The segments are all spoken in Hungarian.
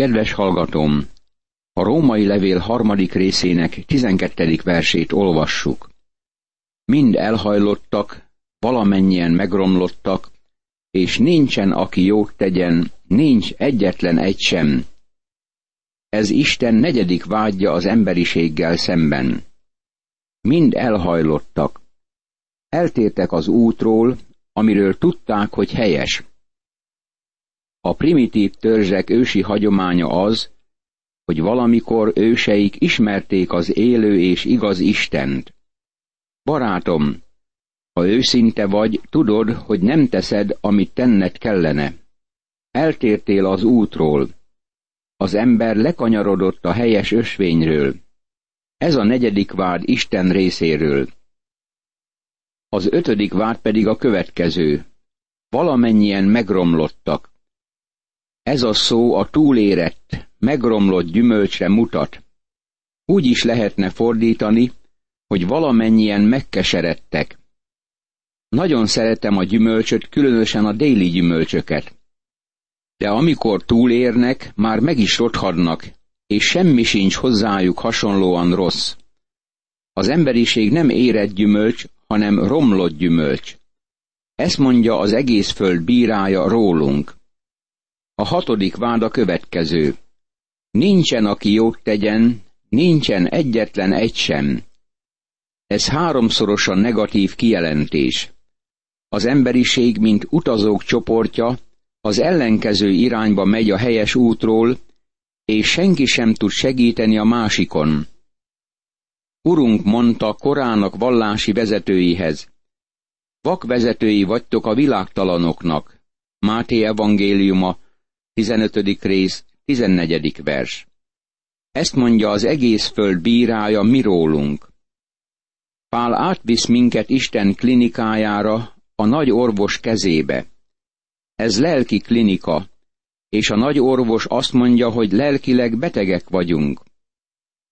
Kedves hallgatom! A római levél harmadik részének tizenkettedik versét olvassuk. Mind elhajlottak, valamennyien megromlottak, és nincsen, aki jót tegyen, nincs egyetlen egy sem. Ez Isten negyedik vágyja az emberiséggel szemben. Mind elhajlottak. Eltértek az útról, amiről tudták, hogy helyes. A primitív törzsek ősi hagyománya az, hogy valamikor őseik ismerték az élő és igaz Istent. Barátom, ha őszinte vagy, tudod, hogy nem teszed, amit tenned kellene. Eltértél az útról. Az ember lekanyarodott a helyes ösvényről. Ez a negyedik vád Isten részéről. Az ötödik vád pedig a következő. Valamennyien megromlottak. Ez a szó a túlérett, megromlott gyümölcsre mutat. Úgy is lehetne fordítani, hogy valamennyien megkeseredtek. Nagyon szeretem a gyümölcsöt, különösen a déli gyümölcsöket. De amikor túlérnek, már meg is rothadnak, és semmi sincs hozzájuk hasonlóan rossz. Az emberiség nem érett gyümölcs, hanem romlott gyümölcs. Ezt mondja az egész föld bírája rólunk. A hatodik vád a következő. Nincsen, aki jót tegyen, nincsen egyetlen egy sem. Ez háromszorosan negatív kijelentés. Az emberiség, mint utazók csoportja, az ellenkező irányba megy a helyes útról, és senki sem tud segíteni a másikon. Urunk mondta korának vallási vezetőihez, vakvezetői vagytok a világtalanoknak. Máté evangéliuma, 15. rész, 14. vers. Ezt mondja az egész föld bírája mi rólunk. Pál átvisz minket Isten klinikájára, a nagy orvos kezébe. Ez lelki klinika, és a nagy orvos azt mondja, hogy lelkileg betegek vagyunk.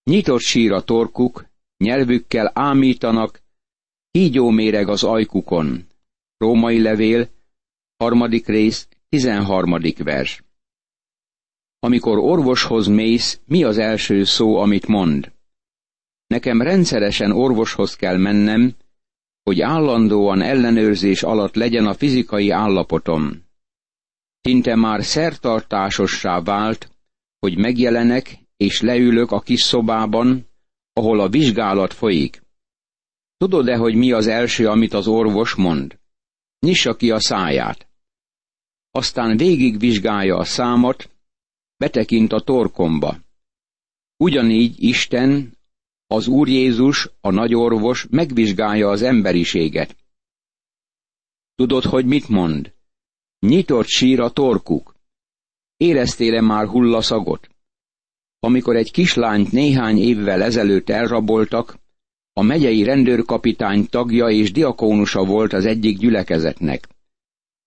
Nyitott sír a torkuk, nyelvükkel ámítanak, kígyó méreg az ajkukon. Római levél, harmadik rész, tizenharmadik vers. Amikor orvoshoz mész, mi az első szó, amit mond? Nekem rendszeresen orvoshoz kell mennem, hogy állandóan ellenőrzés alatt legyen a fizikai állapotom. Szinte már szertartásossá vált, hogy megjelenek és leülök a kis szobában, ahol a vizsgálat folyik. Tudod-e, hogy mi az első, amit az orvos mond? Nyissa ki a száját. Aztán végigvizsgálja a számot, betekint a torkomba. Ugyanígy Isten, az Úr Jézus, a nagyorvos megvizsgálja az emberiséget. Tudod, hogy mit mond? Nyitott sír a torkuk. Éreztél-e már hullaszagot? Amikor egy kislányt néhány évvel ezelőtt elraboltak, a megyei rendőrkapitány tagja és diakónusa volt az egyik gyülekezetnek.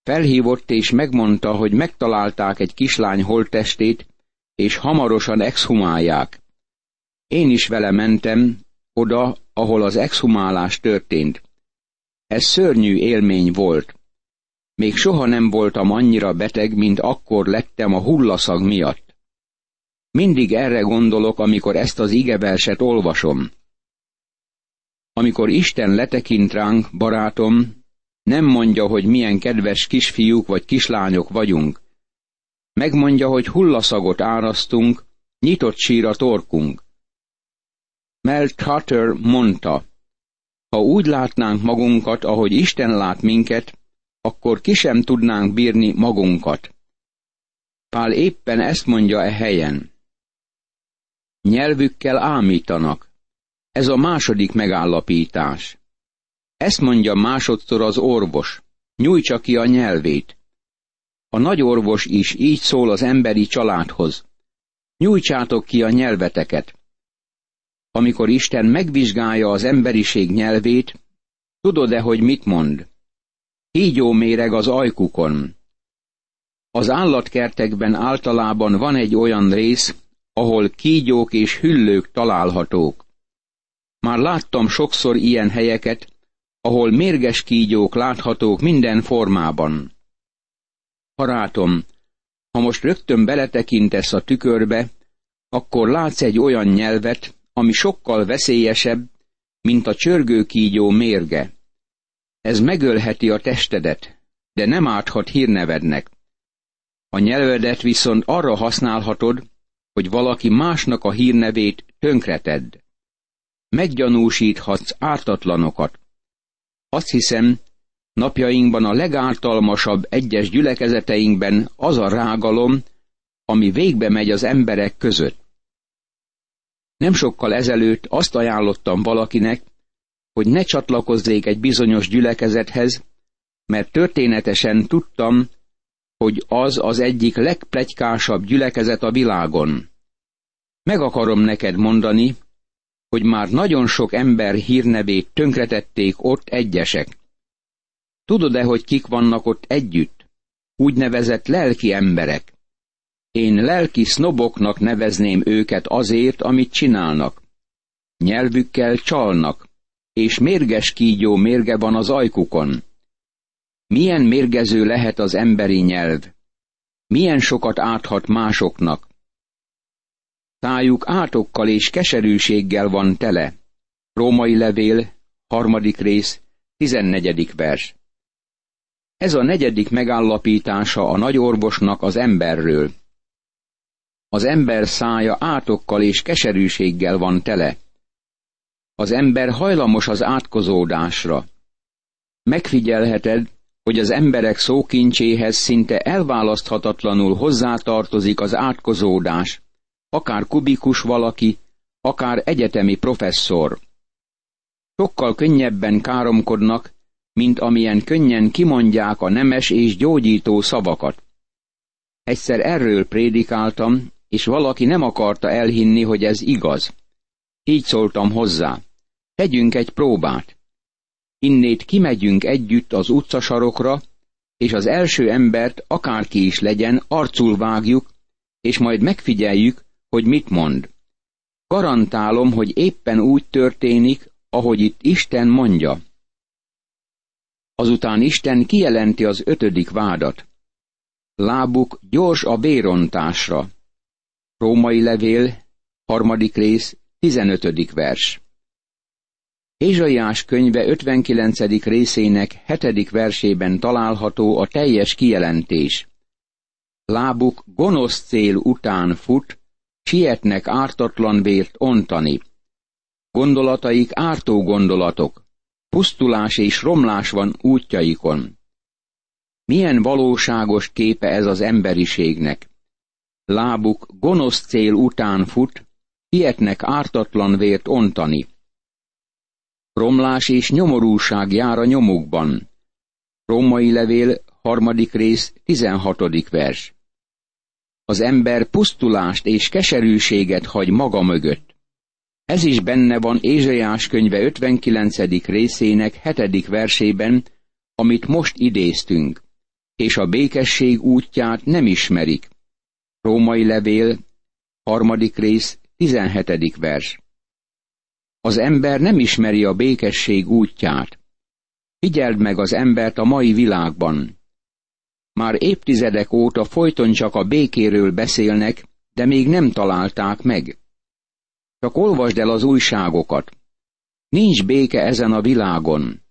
Felhívott és megmondta, hogy megtalálták egy kislány holttestét, és hamarosan exhumálják. Én is vele mentem, oda, ahol az exhumálás történt. Ez szörnyű élmény volt. Még soha nem voltam annyira beteg, mint akkor lettem a hullaszag miatt. Mindig erre gondolok, amikor ezt az igeverset olvasom. Amikor Isten letekint ránk, barátom, nem mondja, hogy milyen kedves kisfiúk vagy kislányok vagyunk. Megmondja, hogy hullaszagot árasztunk, nyitott sír a torkunk. Mel Carter mondta, ha úgy látnánk magunkat, ahogy Isten lát minket, akkor ki sem tudnánk bírni magunkat. Pál éppen ezt mondja e helyen. Nyelvükkel ámítanak. Ez a második megállapítás. Ezt mondja másodszor az orvos. Nyújtsa ki a nyelvét. A nagy orvos is így szól az emberi családhoz. Nyújtsátok ki a nyelveteket. Amikor Isten megvizsgálja az emberiség nyelvét, tudod-e, hogy mit mond? Kígyó méreg az ajkukon. Az állatkertekben általában van egy olyan rész, ahol kígyók és hüllők találhatók. Már láttam sokszor ilyen helyeket, ahol mérges kígyók láthatók minden formában. Barátom, Ha most rögtön beletekintesz a tükörbe, akkor látsz egy olyan nyelvet, ami sokkal veszélyesebb, mint a csörgőkígyó mérge. Ez megölheti a testedet, de nem árthat hírnevednek. A nyelvedet viszont arra használhatod, hogy valaki másnak a hírnevét tönkretedd. Meggyanúsíthatsz ártatlanokat. Azt hiszem, napjainkban a legártalmasabb egyes gyülekezeteinkben az a rágalom, ami végbe megy az emberek között. Nem sokkal ezelőtt azt ajánlottam valakinek, hogy ne csatlakozzék egy bizonyos gyülekezethez, mert történetesen tudtam, hogy az az egyik legplegykásabb gyülekezet a világon. Meg akarom neked mondani, hogy már nagyon sok ember hírnevét tönkretették ott egyesek. Tudod-e, hogy kik vannak ott együtt? Úgynevezett lelki emberek. Én lelki sznoboknak nevezném őket azért, amit csinálnak. Nyelvükkel csalnak, és mérges kígyó mérge van az ajkukon. Milyen mérgező lehet az emberi nyelv? Milyen sokat áthat másoknak? Tájuk átokkal és keserűséggel van tele. Római levél, harmadik rész, tizennegyedik vers. Ez a negyedik megállapítása a nagyorvosnak az emberről. Az ember szája átokkal és keserűséggel van tele. Az ember hajlamos az átkozódásra. Megfigyelheted, hogy az emberek szókincséhez szinte elválaszthatatlanul hozzátartozik az átkozódás, akár kubikus valaki, akár egyetemi professzor. Sokkal könnyebben káromkodnak, mint amilyen könnyen kimondják a nemes és gyógyító szavakat. Egyszer erről prédikáltam, és valaki nem akarta elhinni, hogy ez igaz. Így szóltam hozzá. Tegyünk egy próbát. Innét kimegyünk együtt az utcasarokra, és az első embert, akárki is legyen, arcul vágjuk, és majd megfigyeljük, hogy mit mond. Garantálom, hogy éppen úgy történik, ahogy itt Isten mondja. Azután Isten kijelenti az ötödik vádat. Lábuk gyors a bérontásra. Római levél, harmadik rész, tizenötödik vers. Ézsaiás könyve 59. részének hetedik versében található a teljes kijelentés. Lábuk gonosz cél után fut, sietnek ártatlan vért ontani. Gondolataik ártó gondolatok, pusztulás és romlás van útjaikon. Milyen valóságos képe ez az emberiségnek? Lábuk gonosz cél után fut, sietnek ártatlan vért ontani. Romlás és nyomorúság jár a nyomukban. Római levél, harmadik rész, tizenhatodik vers. Az ember pusztulást és keserűséget hagy maga mögött. Ez is benne van Ézsaiás könyve 59. részének hetedik versében, amit most idéztünk, és a békesség útját nem ismerik. Római levél, harmadik rész, 17. vers. Az ember nem ismeri a békesség útját. Figyeld meg az embert a mai világban. Már évtizedek óta folyton csak a békéről beszélnek, de még nem találták meg. Csak olvasd el az újságokat. Nincs béke ezen a világon.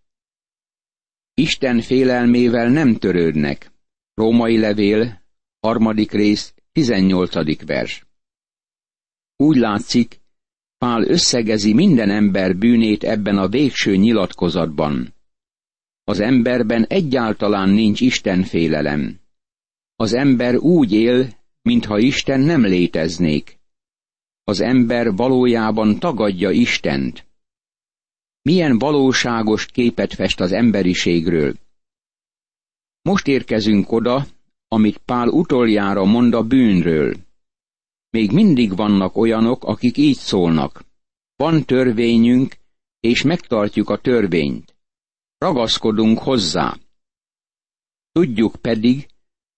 Isten félelmével nem törődnek. Római levél, harmadik rész, tizennyolcadik vers. Úgy látszik, Pál összegezi minden ember bűnét ebben a végső nyilatkozatban. Az emberben egyáltalán nincs Isten félelem. Az ember úgy él, mintha Isten nem léteznék. Az ember valójában tagadja Istent. Milyen valóságos képet fest az emberiségről. Most érkezünk oda, amit Pál utoljára mond a bűnről. Még mindig vannak olyanok, akik így szólnak. Van törvényünk, és megtartjuk a törvényt. Ragaszkodunk hozzá. Tudjuk pedig,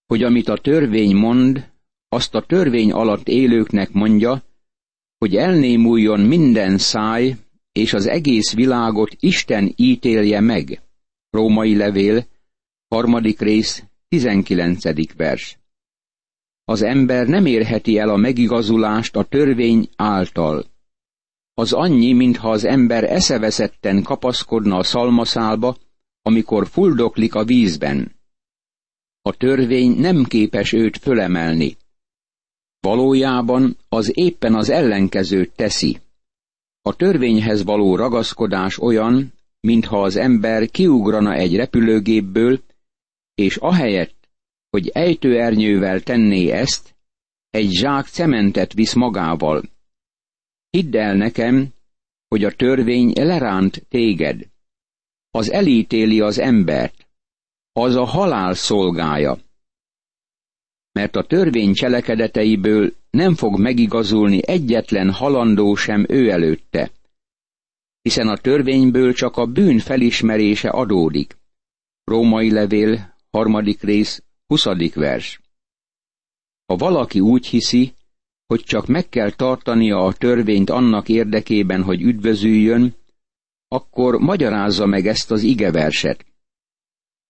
hogy amit a törvény mond, azt a törvény alatt élőknek mondja, hogy elnémuljon minden száj, és az egész világot Isten ítélje meg. Római levél, harmadik rész, tizenkilencedik vers. Az ember nem érheti el a megigazulást a törvény által. Az annyi, mintha az ember eszeveszetten kapaszkodna a szalmaszálba, amikor fuldoklik a vízben. A törvény nem képes őt fölemelni. Valójában az éppen az ellenkezőt teszi. A törvényhez való ragaszkodás olyan, mintha az ember kiugrana egy repülőgépből, és ahelyett, hogy ejtőernyővel tenné ezt, egy zsák cementet visz magával. Hidd el nekem, hogy a törvény leránt téged. Az elítéli az embert. Az a halál szolgája. Mert a törvény cselekedeteiből nem fog megigazulni egyetlen halandó sem ő előtte. Hiszen a törvényből csak a bűn felismerése adódik. Római levél, harmadik rész, huszadik vers. Ha valaki úgy hiszi, hogy csak meg kell tartania a törvényt annak érdekében, hogy üdvözüljön, akkor magyarázza meg ezt az igeverset.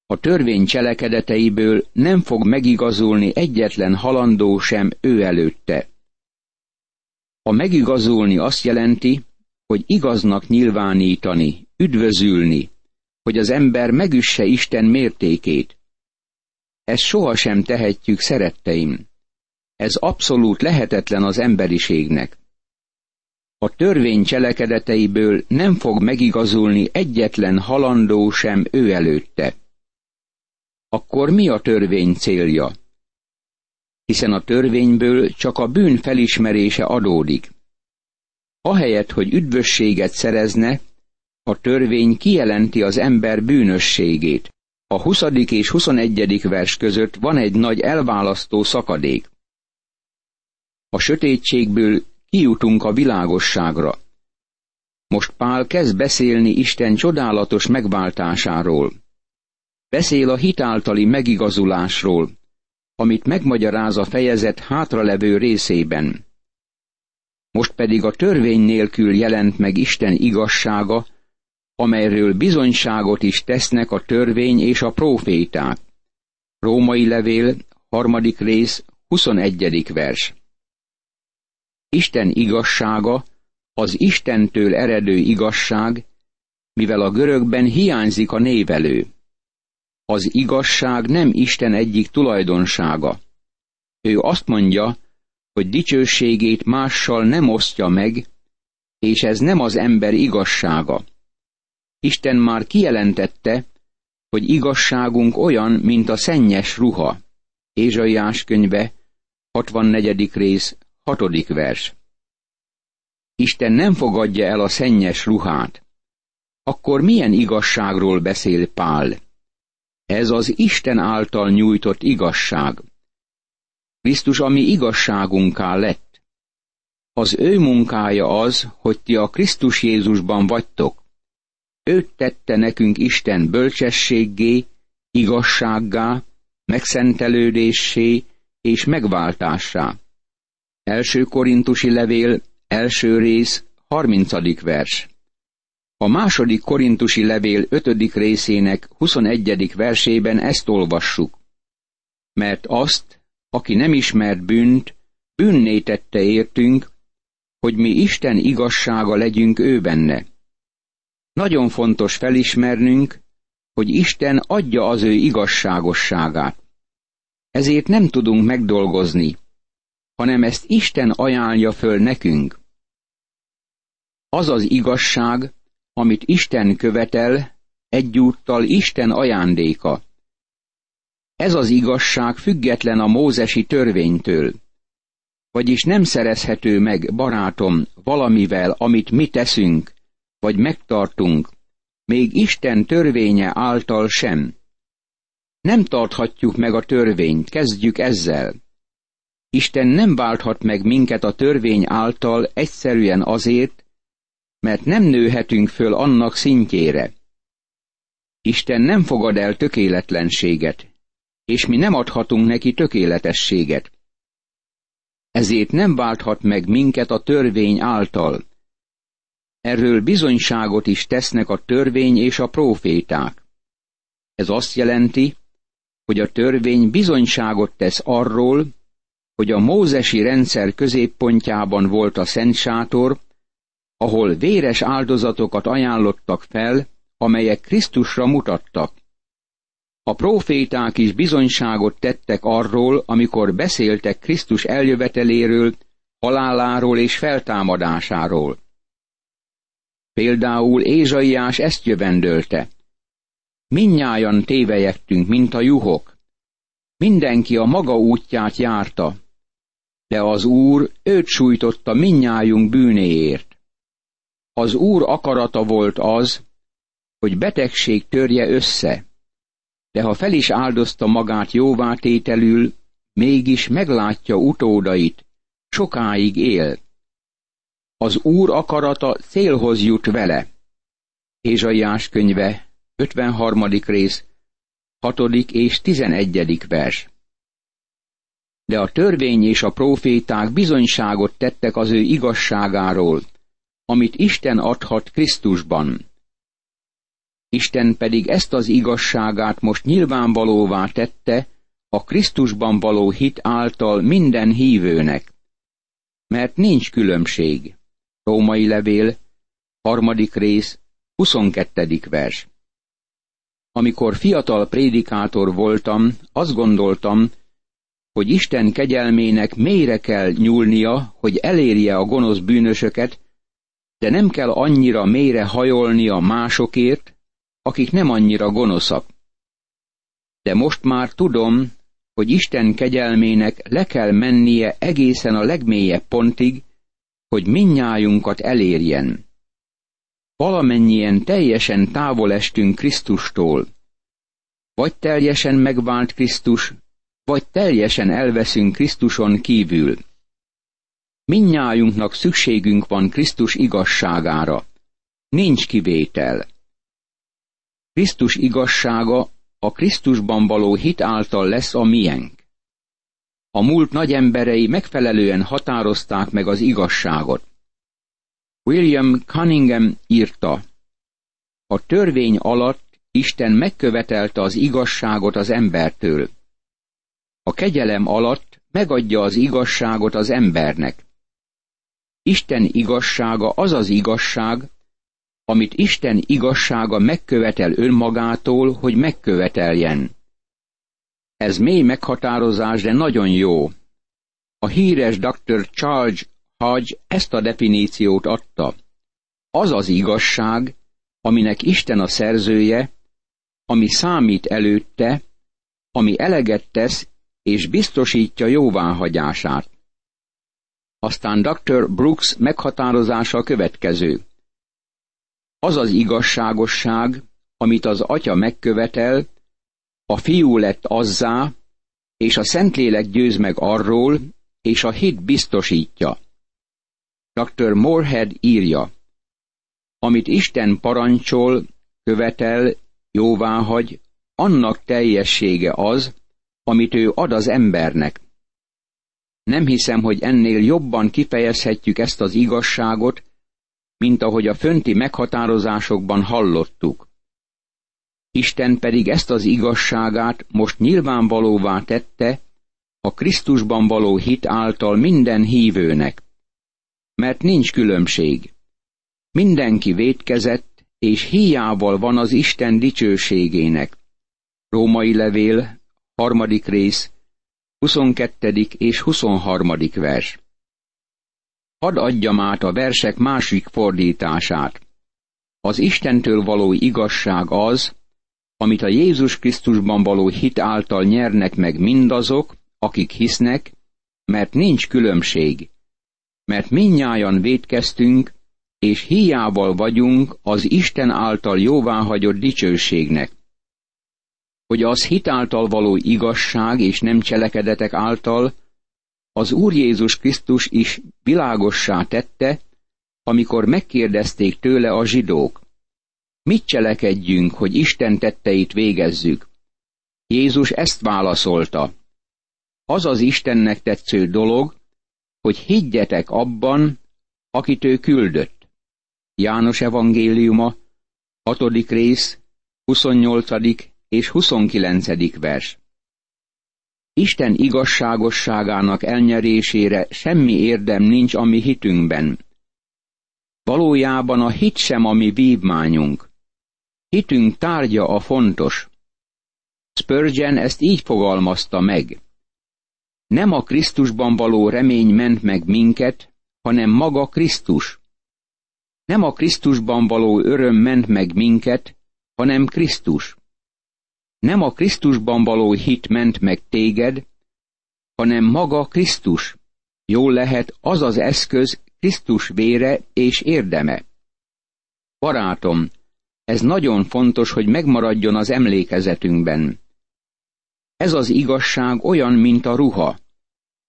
A törvény cselekedeteiből nem fog megigazulni egyetlen halandó sem ő előtte. A megigazulni azt jelenti, hogy igaznak nyilvánítani, üdvözülni, hogy az ember megüsse Isten mértékét. Ezt sohasem tehetjük, szeretteim. Ez abszolút lehetetlen az emberiségnek. A törvény cselekedeteiből nem fog megigazulni egyetlen halandó sem ő előtte. Akkor mi a törvény célja? Hiszen a törvényből csak a bűn felismerése adódik. Ahelyett, hogy üdvösséget szerezne, a törvény kijelenti az ember bűnösségét. A 20. és 21. vers között van egy nagy elválasztó szakadék. A sötétségből kijutunk a világosságra. Most Pál kezd beszélni Isten csodálatos megváltásáról. Beszél a hitáltali megigazulásról, amit megmagyaráz a fejezet hátralevő részében. Most pedig a törvény nélkül jelent meg Isten igazsága, amelyről bizonyságot is tesznek a törvény és a próféták. Római levél, harmadik rész, 21. vers. Isten igazsága, az Istentől eredő igazság, mivel a görögben hiányzik a névelő. Az igazság nem Isten egyik tulajdonsága. Ő azt mondja, hogy dicsőségét mással nem osztja meg, és ez nem az ember igazsága. Isten már kijelentette, hogy igazságunk olyan, mint a szennyes ruha. Ézsaiás könyve, 64. rész, hatodik vers. Isten nem fogadja el a szennyes ruhát. Akkor milyen igazságról beszél Pál? Ez az Isten által nyújtott igazság. Krisztus, ami igazságunká lett. Az ő munkája az, hogy ti a Krisztus Jézusban vagytok. Őt tette nekünk Isten bölcsességgé, igazsággá, megszentelődéssé és megváltássá. Első korintusi levél, első rész, harmincadik vers. A második korintusi levél ötödik részének huszonegyedik versében ezt olvassuk. Mert azt, aki nem ismert bűnt, bűnné tette értünk, hogy mi Isten igazsága legyünk ő benne. Nagyon fontos felismernünk, hogy Isten adja az ő igazságosságát. Ezért nem tudunk megdolgozni, hanem ezt Isten ajánlja föl nekünk. Az az igazság, amit Isten követel, egyúttal Isten ajándéka. Ez az igazság független a mózesi törvénytől. Vagyis nem szerezhető meg, barátom, valamivel, amit mi teszünk, vagy megtartunk, még Isten törvénye által sem. Nem tarthatjuk meg a törvényt, kezdjük ezzel. Isten nem válthat meg minket a törvény által egyszerűen azért, mert nem nőhetünk föl annak szintjére. Isten nem fogad el tökéletlenséget, és mi nem adhatunk neki tökéletességet. Ezért nem válthat meg minket a törvény által. Erről bizonyságot is tesznek a törvény és a próféták. Ez azt jelenti, hogy a törvény bizonyságot tesz arról, hogy a mózesi rendszer középpontjában volt a Szent Sátor, ahol véres áldozatokat ajánlottak fel, amelyek Krisztusra mutattak. A proféták is bizonyságot tettek arról, amikor beszéltek Krisztus eljöveteléről, haláláról és feltámadásáról. Például Ézsaiás ezt jövendölte. Minnyájan tévejektünk, mint a juhok. Mindenki a maga útját járta, de az Úr őt sújtotta minnyájunk bűnéért. Az Úr akarata volt az, hogy betegség törje össze, de ha fel is áldozta magát jóvátételül, mégis meglátja utódait, sokáig él. Az Úr akarata célhoz jut vele. Ézsaiás könyve, 53. rész, 6. és 11. vers. De a törvény és a proféták bizonyságot tettek az ő igazságáról, amit Isten adhat Krisztusban. Isten pedig ezt az igazságát most nyilvánvalóvá tette a Krisztusban való hit által minden hívőnek. Mert nincs különbség. Római levél, harmadik rész, 22. vers. Amikor fiatal prédikátor voltam, azt gondoltam, hogy Isten kegyelmének mélyre kell nyúlnia, hogy elérje a gonosz bűnösöket, de nem kell annyira mélyre hajolnia másokért, akik nem annyira gonoszak. De most már tudom, hogy Isten kegyelmének le kell mennie egészen a legmélyebb pontig, hogy minnyájunkat elérjen. Valamennyien teljesen távol estünk Krisztustól. Vagy teljesen megvált Krisztus, vagy teljesen elveszünk Krisztuson kívül. Minnyájunknak szükségünk van Krisztus igazságára. Nincs kivétel. Krisztus igazsága a Krisztusban való hit által lesz a miénk. A múlt nagy emberei megfelelően határozták meg az igazságot. William Cunningham írta, a törvény alatt Isten megkövetelte az igazságot az embertől. A kegyelem alatt megadja az igazságot az embernek. Isten igazsága az az igazság, amit Isten igazsága megkövetel önmagától, hogy megköveteljen. Ez mély meghatározás, de nagyon jó. A híres dr. Charles Hodge ezt a definíciót adta. Az az igazság, aminek Isten a szerzője, ami számít előtte, ami eleget tesz és biztosítja jóváhagyását. Aztán dr. Brooks meghatározása a következő. Az az igazságosság, amit az atya megkövetel, a fiú lett azzá, és a Szentlélek győz meg arról, és a hit biztosítja. Dr. Moorhead írja, amit Isten parancsol, követel, jóváhagy, annak teljessége az, amit ő ad az embernek. Nem hiszem, hogy ennél jobban kifejezhetjük ezt az igazságot, mint ahogy a fönti meghatározásokban hallottuk. Isten pedig ezt az igazságát most nyilvánvalóvá tette a Krisztusban való hit által minden hívőnek. Mert nincs különbség. Mindenki vétkezett, és hiával van az Isten dicsőségének. Római levél, harmadik rész, 22. és 23. vers. Hadd adjam át a versek másik fordítását. Az Istentől való igazság az, amit a Jézus Krisztusban való hit által nyernek meg mindazok, akik hisznek, mert nincs különbség, mert minnyájan védkeztünk, és hiával vagyunk az Isten által jóváhagyott dicsőségnek. Hogy az hit által való igazság és nem cselekedetek által, az Úr Jézus Krisztus is világossá tette, amikor megkérdezték tőle a zsidók. Mit cselekedjünk, hogy Isten tetteit végezzük? Jézus ezt válaszolta. Az az Istennek tetsző dolog, hogy higgyetek abban, akit ő küldött. János evangéliuma, 6. rész, 28. és 29. vers. Isten igazságosságának elnyerésére semmi érdem nincs a mi hitünkben. Valójában a hit sem a mi vívmányunk. Hitünk tárgya a fontos. Spurgeon ezt így fogalmazta meg. Nem a Krisztusban való remény ment meg minket, hanem maga Krisztus. Nem a Krisztusban való öröm ment meg minket, hanem Krisztus. Nem a Krisztusban való hit ment meg téged, hanem maga Krisztus. Jól lehet az az eszköz Krisztus vére és érdeme. Barátom, ez nagyon fontos, hogy megmaradjon az emlékezetünkben. Ez az igazság olyan, mint a ruha.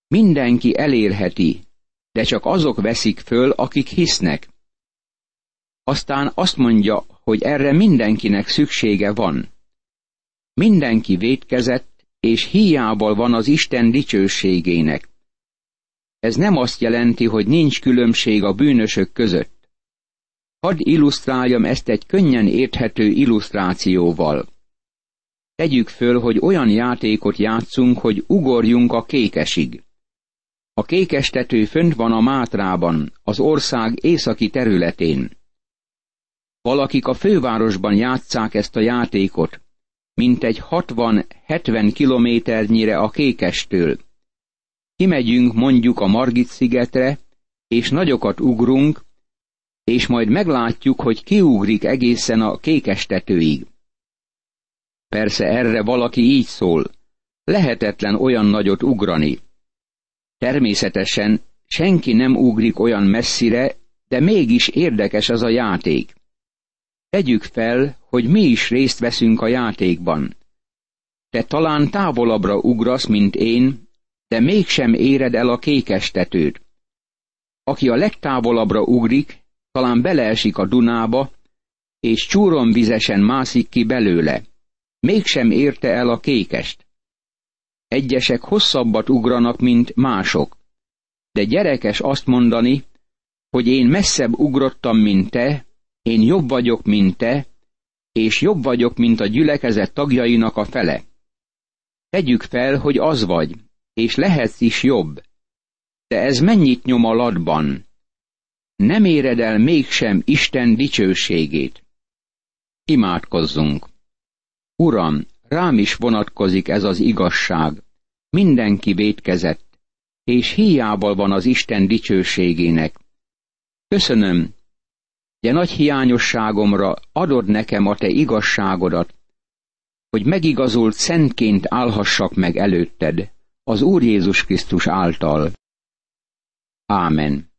Mindenki elérheti, de csak azok veszik föl, akik hisznek. Aztán azt mondja, hogy erre mindenkinek szüksége van. Mindenki védkezett, és hiából van az Isten dicsőségének. Ez nem azt jelenti, hogy nincs különbség a bűnösök között. Hadd illusztráljam ezt egy könnyen érthető illusztrációval. Tegyük föl, hogy olyan játékot játszunk, hogy ugorjunk a kékesig. A kékestető fönt van a Mátrában, az ország északi területén. Valakik a fővárosban játszák ezt a játékot, mintegy 60-70 kilométernyire a kékestől. Kimegyünk mondjuk a Margit szigetre, és nagyokat ugrunk, és majd meglátjuk, hogy kiugrik egészen a kékestetőig. Persze erre valaki így szól, lehetetlen olyan nagyot ugrani. Természetesen senki nem ugrik olyan messzire, de mégis érdekes az a játék. Tegyük fel, hogy mi is részt veszünk a játékban. Te talán távolabbra ugrasz, mint én, de mégsem éred el a kékestetőt. Aki a legtávolabbra ugrik, talán beleesik a Dunába, és csúronvizesen mászik ki belőle. Mégsem érte el a kékest. Egyesek hosszabbat ugranak, mint mások. De gyerekes azt mondani, hogy én messzebb ugrottam, mint te, én jobb vagyok, mint te, és jobb vagyok, mint a gyülekezet tagjainak a fele. Tegyük fel, hogy az vagy, és lehetsz is jobb. De ez mennyit nyom a ladban? Nem éred el mégsem Isten dicsőségét. Imádkozzunk. Uram, rám is vonatkozik ez az igazság. Mindenki vétkezett, és hiába van az Isten dicsőségének. Köszönöm, de nagy hiányosságomra adod nekem a te igazságodat, hogy megigazult szentként állhassak meg előtted, az Úr Jézus Krisztus által. Ámen.